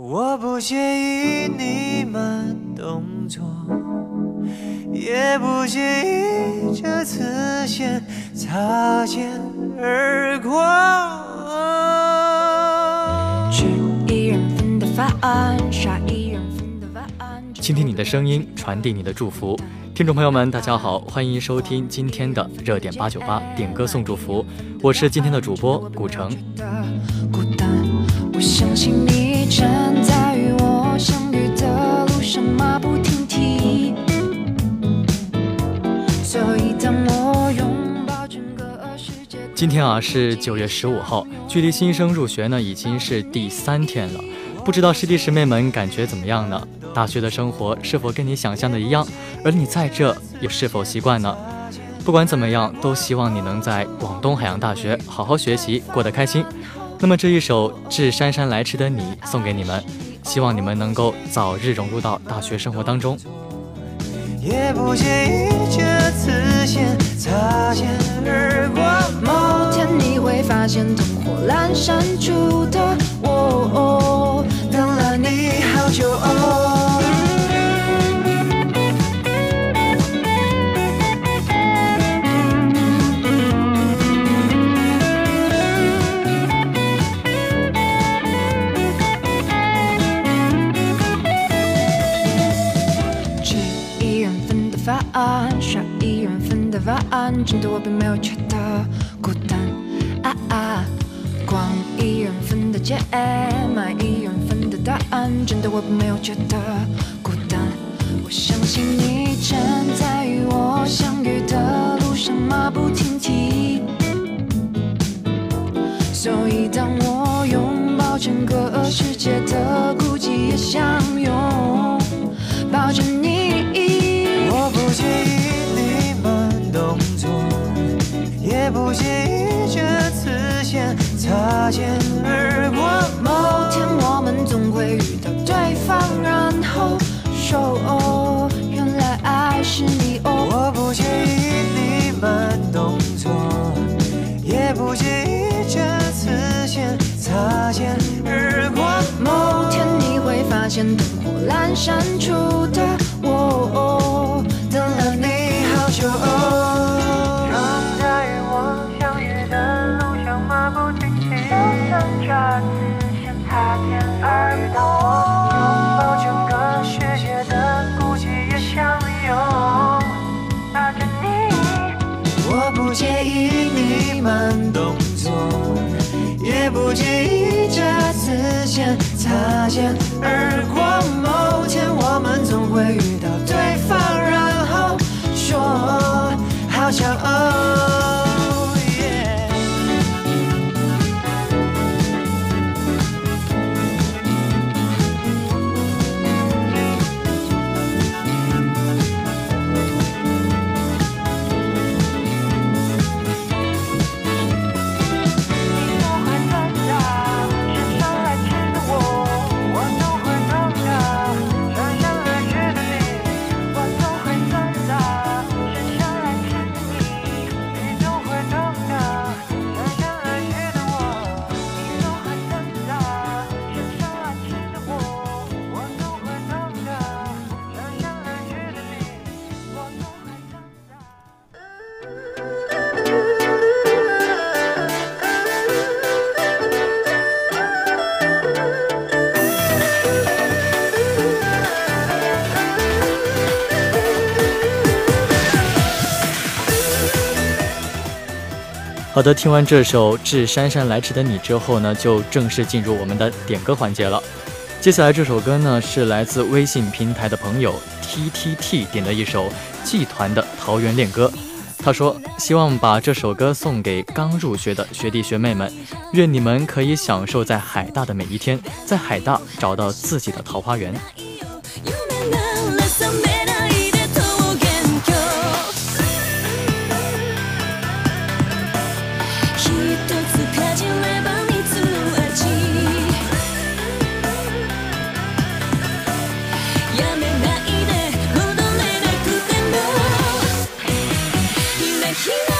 我不介意你慢动作，也不介意这次先擦肩而过。吃一人份的饭，刷一人份的碗。倾听你的声音，传递你的祝福。听众朋友们，大家好，欢迎收听今天的热点八九八点歌送祝福，我是今天的主播古城。孤单，我相信你正在与我相遇的路上马不停蹄。今天啊是九月十五号，距离新生入学呢已经是第三天了，不知道师弟师妹们感觉怎么样呢？大学的生活是否跟你想象的一样？而你在这又是否习惯呢？不管怎么样，都希望你能在广东海洋大学好好学习，过得开心。那么这一首《致姗姗来迟的你》送给你们，希望你们能够早日融入到大学生活当中。也不介意这次先擦肩而过。某天你会发现灯火阑珊处的我，晚安，真的我并没有觉得孤单。啊啊，逛一人份的街，买一人份的答案，真的我并没有觉得孤单。我相信你正在与我相遇的路上马不停蹄。所以当我拥抱整个世界的孤寂，也相拥不介意这次先擦肩而过。某天我们总会遇到对方，然后说哦，原来爱是你哦。我不介意你慢动作，也不介意这次先擦肩而过。某天你会发现灯火阑珊处的擦肩而过。某天我们总会遇到对方，然后说好巧哦。好的，听完这首《致姗姗来迟的你》之后呢，就正式进入我们的点歌环节了。接下来这首歌呢，是来自微信平台的朋友 T T T 点的一首季团的《桃园恋歌》。他说：“希望把这首歌送给刚入学的学弟学妹们，愿你们可以享受在海大的每一天，在海大找到自己的桃花源。” She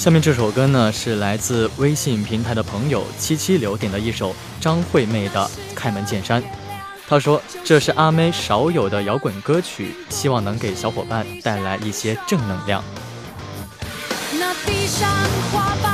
下面这首歌呢是来自微信平台的朋友七七留点的一首张惠妹的开门见山。她说这是阿妹少有的摇滚歌曲希望能给小伙伴带来一些正能量。那地上花瓣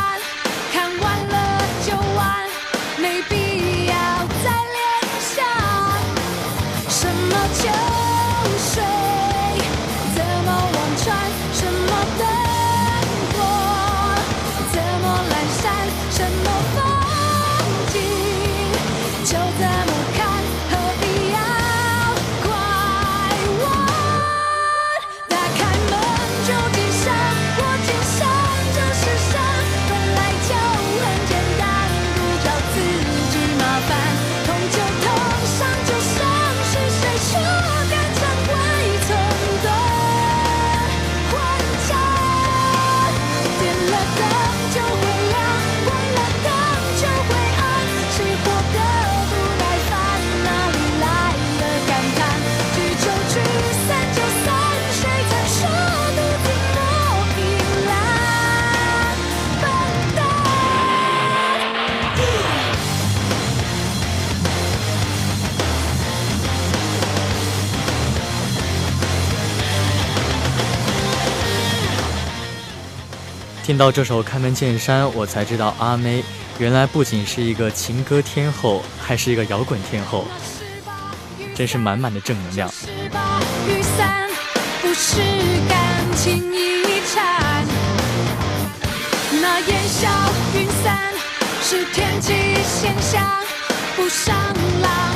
听到这首《开门见山》，我才知道阿妹原来不仅是一个情歌天后，还是一个摇滚天后，真是满满的正能量。不是感情遗产，那烟消云散是天气现象，不上浪。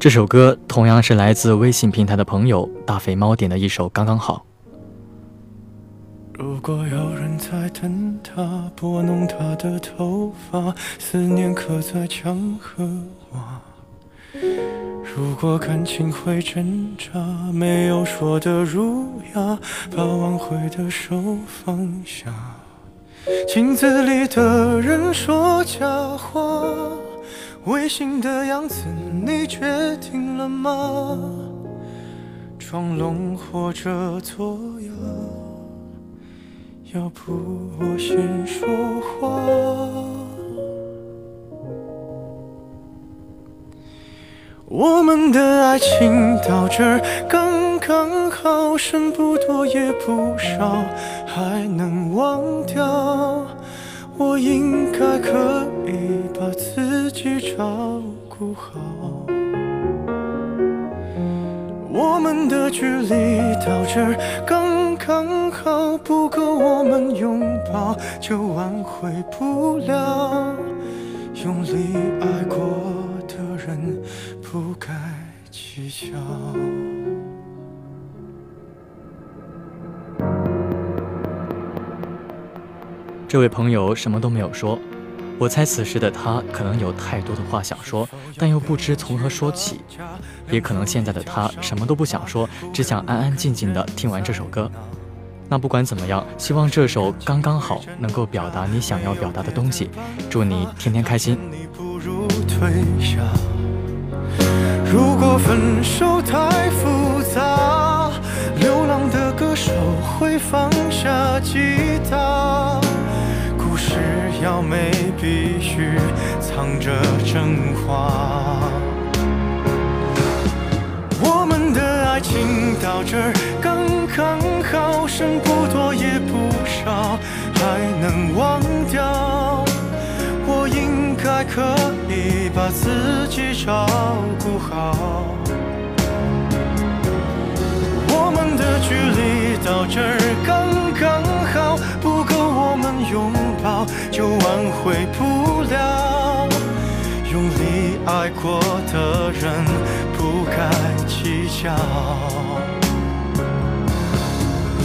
这首歌同样是来自微信平台的朋友大肥猫点的一首《刚刚好》。如果有人在等他，拨弄他的头发，思念刻在墙和瓦。如果感情会挣扎，没有说的儒雅，把挽回的手放下。镜子里的人说假话，违心的样子，你决定了吗？装聋或者作哑。要不我先说话。我们的爱情到这刚刚好，剩不多也不少，还能忘掉。我应该可以把自己照顾好。我们的距离到这儿刚。刚好不够我们拥抱，就挽回不了。用力爱过的人，不该计较。这位朋友什么都没有说，我猜此时的他可能有太多的话想说，但又不知从何说起。也可能现在的他什么都不想说，只想安安静静的听完这首歌。那不管怎么样，希望这首刚刚好能够表达你想要表达的东西。祝你天天开心。如果分手太复杂，流浪的歌手会放下吉他。只要美，必须藏着真话。我们的爱情到这儿刚刚好，剩不多也不少，还能忘掉。我应该可以把自己照顾好。我们的距离就挽回不了。用力爱过的人，不该计较。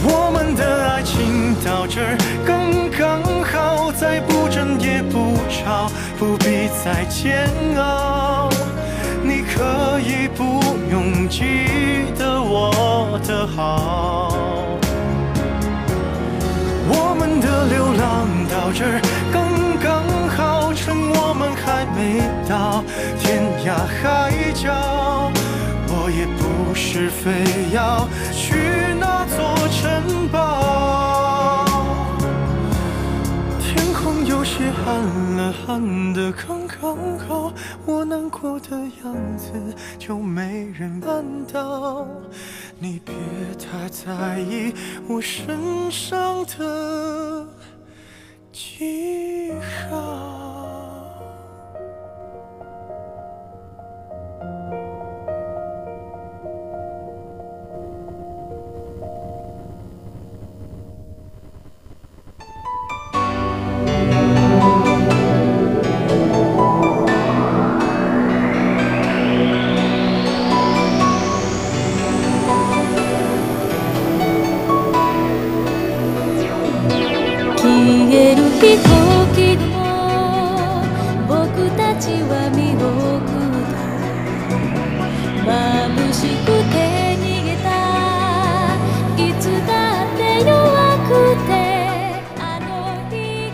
我们的爱情到这儿刚刚好，再不争也不吵，不必再煎熬。你可以不用记得我的好。我们的流浪到这儿，没到天涯海角。我也不是非要去那座城堡。天空有些暗了，暗的刚刚好，我难过的样子就没人看到。你别太在意我身上的记号。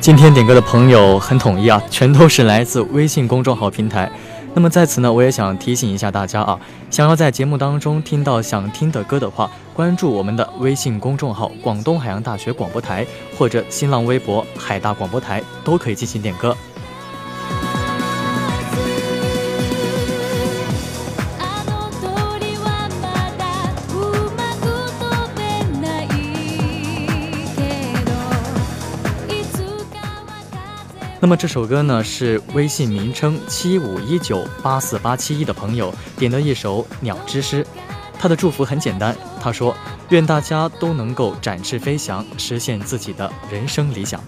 今天点歌的朋友很统一啊，全都是来自微信公众号平台。那么在此呢，我也想提醒一下大家啊，想要在节目当中听到想听的歌的话，关注我们的微信公众号“广东海洋大学广播台”或者新浪微博“海大广播台”，都可以进行点歌。那么这首歌呢，是微信名称七五一九八四八七一的朋友点的一首《鸟之诗》，他的祝福很简单，他说：愿大家都能够展翅飞翔，实现自己的人生理想。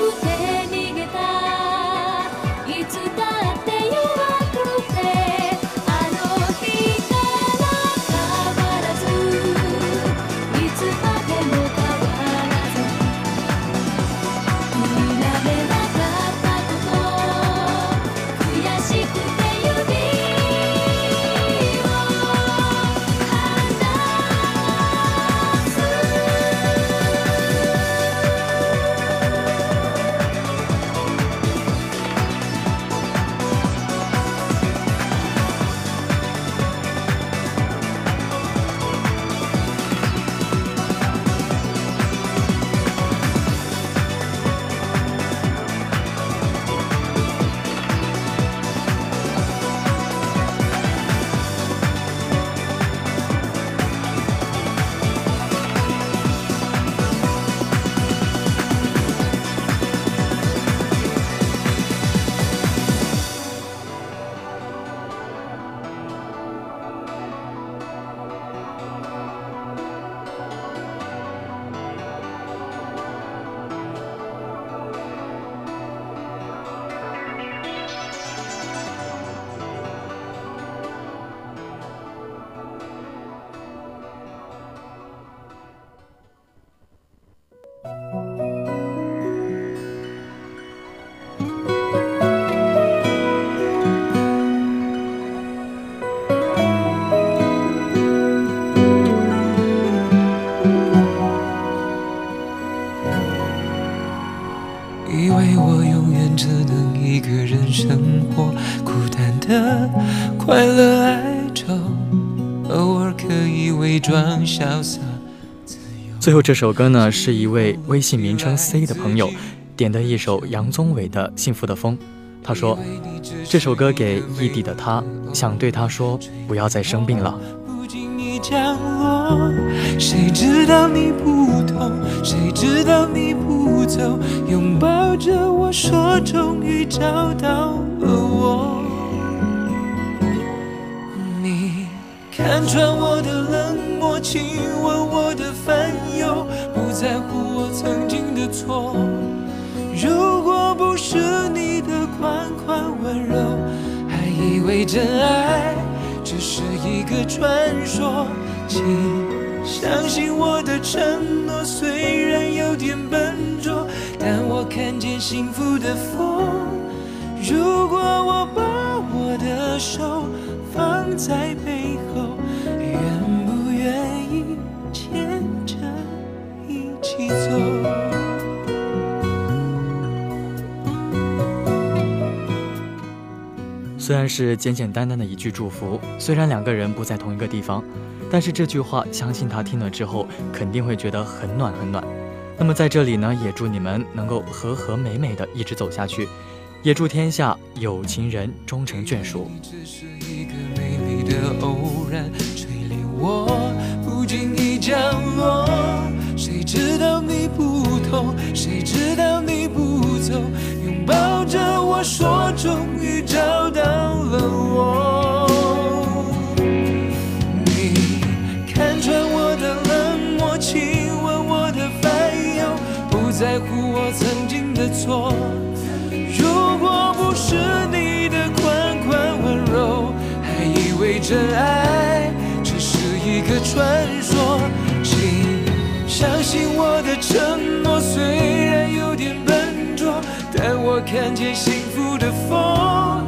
Ooh. 最后这首歌呢，是一位微信名称 C 的朋友点的一首杨宗纬的《幸福的风》。他说，这首歌给异地的他，想对他说，不要再生病了。不经意降落，谁知道你不痛，谁知道你不走，拥抱着我说终于找到了我。看穿我的冷漠，亲吻我的烦忧，不在乎我曾经的错。如果不是你的款款温柔，还以为真爱只是一个传说。请相信我的承诺，虽然有点笨拙，但我看见幸福的风。如果我把我的手放在背虽然是简简单单的一句祝福，虽然两个人不在同一个地方，但是这句话，相信他听了之后肯定会觉得很暖很暖。那么在这里呢，也祝你们能够和和美美的一直走下去，也祝天下有情人终成眷属。只是一个美丽的偶然，我不经意降落。谁知道你不痛，谁知道你不走，拥抱着我说终于找到了我。你看穿我的冷漠，亲吻我的烦忧，不在乎我曾经的错。如果不是你的款款温柔，还以为真爱个传说。请相信我的承诺，虽然有点笨拙，但我看见幸福的风。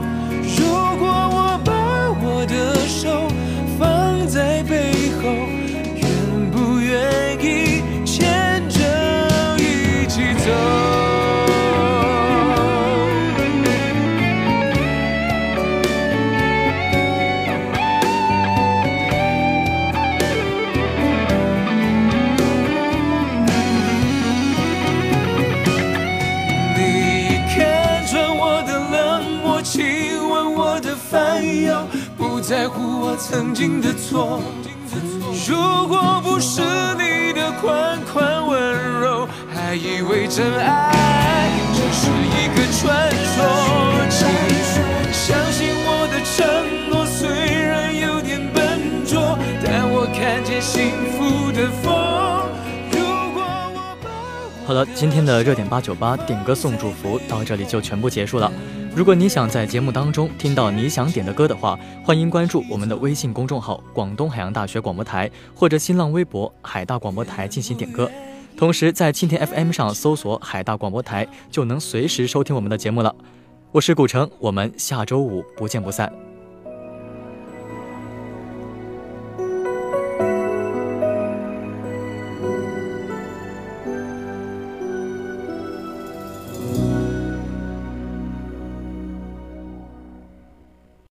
如果我把我的手放在背后，曾经的错。如果不是你的款款温柔，还以为真爱只是好了，今天的热点八九八点歌送祝福到这里就全部结束了。如果你想在节目当中听到你想点的歌的话，欢迎关注我们的微信公众号“广东海洋大学广播台”或者新浪微博“海大广播台”进行点歌。同时，在蜻蜓 FM 上搜索“海大广播台”，就能随时收听我们的节目了。我是古城，我们下周五不见不散。